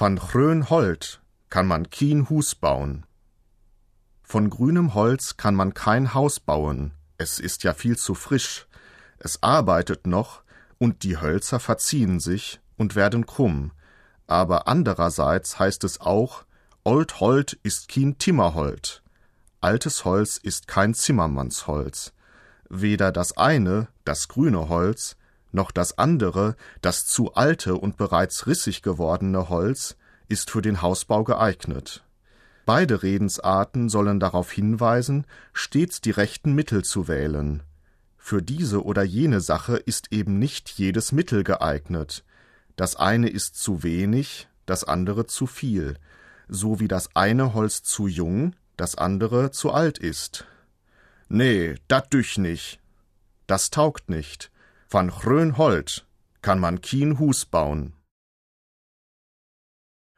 Van grön Holt kann man kien Hus bauen. Von grünem Holz kann man kein Haus bauen, es ist ja viel zu frisch. Es arbeitet noch, und die Hölzer verziehen sich und werden krumm. Aber andererseits heißt es auch, Old Holt ist kien Timmerholt. Altes Holz ist kein Zimmermannsholz. Weder das eine, das grüne Holz, noch das andere, das zu alte und bereits rissig gewordene Holz, ist für den Hausbau geeignet. Beide Redensarten sollen darauf hinweisen, stets die rechten Mittel zu wählen. Für diese oder jene Sache ist eben nicht jedes Mittel geeignet. Das eine ist zu wenig, das andere zu viel, so wie das eine Holz zu jung, das andere zu alt ist. Nee, dat düch nicht. Das taugt nicht. Van grön Holt kann man kien Hus bauen.